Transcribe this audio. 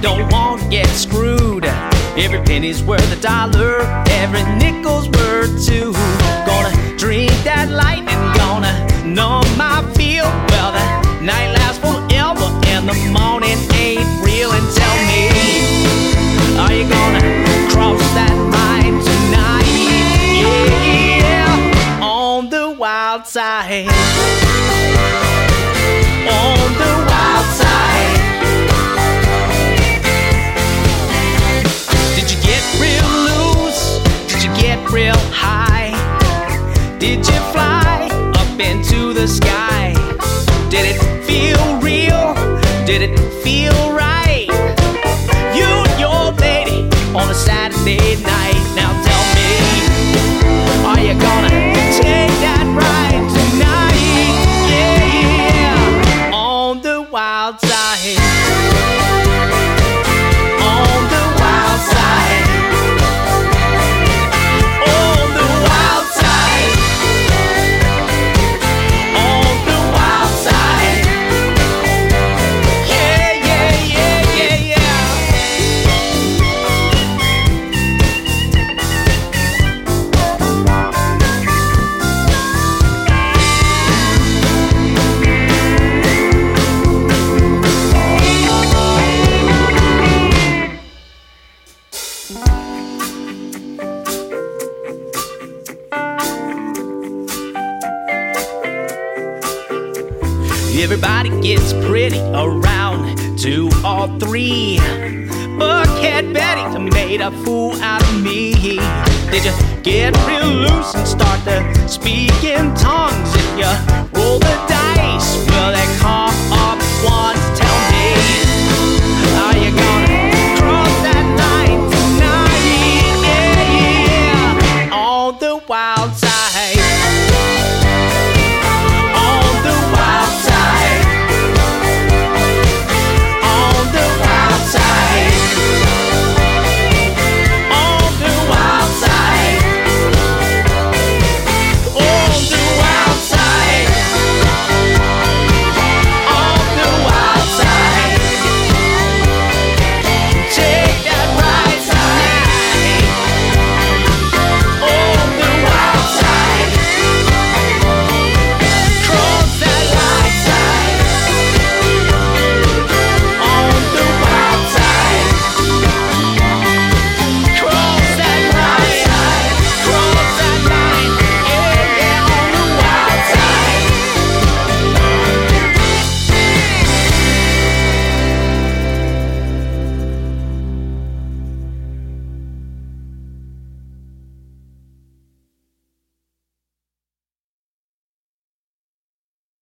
don't want to get screwed. Every penny's worth a dollar, every nickel's worth two. Gonna drink that lightning, gonna numb my feel. Well, the night lasts forever, and the morning ain't real. And tell me, are you gonna cross that line tonight? Yeah, on the wild side. Real high? Did you fly up into the sky? Did it feel real? Did it feel right? Everybody gets pretty around two or three. Buckhead Betty made a fool out of me. Did you get real loose and start to speak in tongues? If you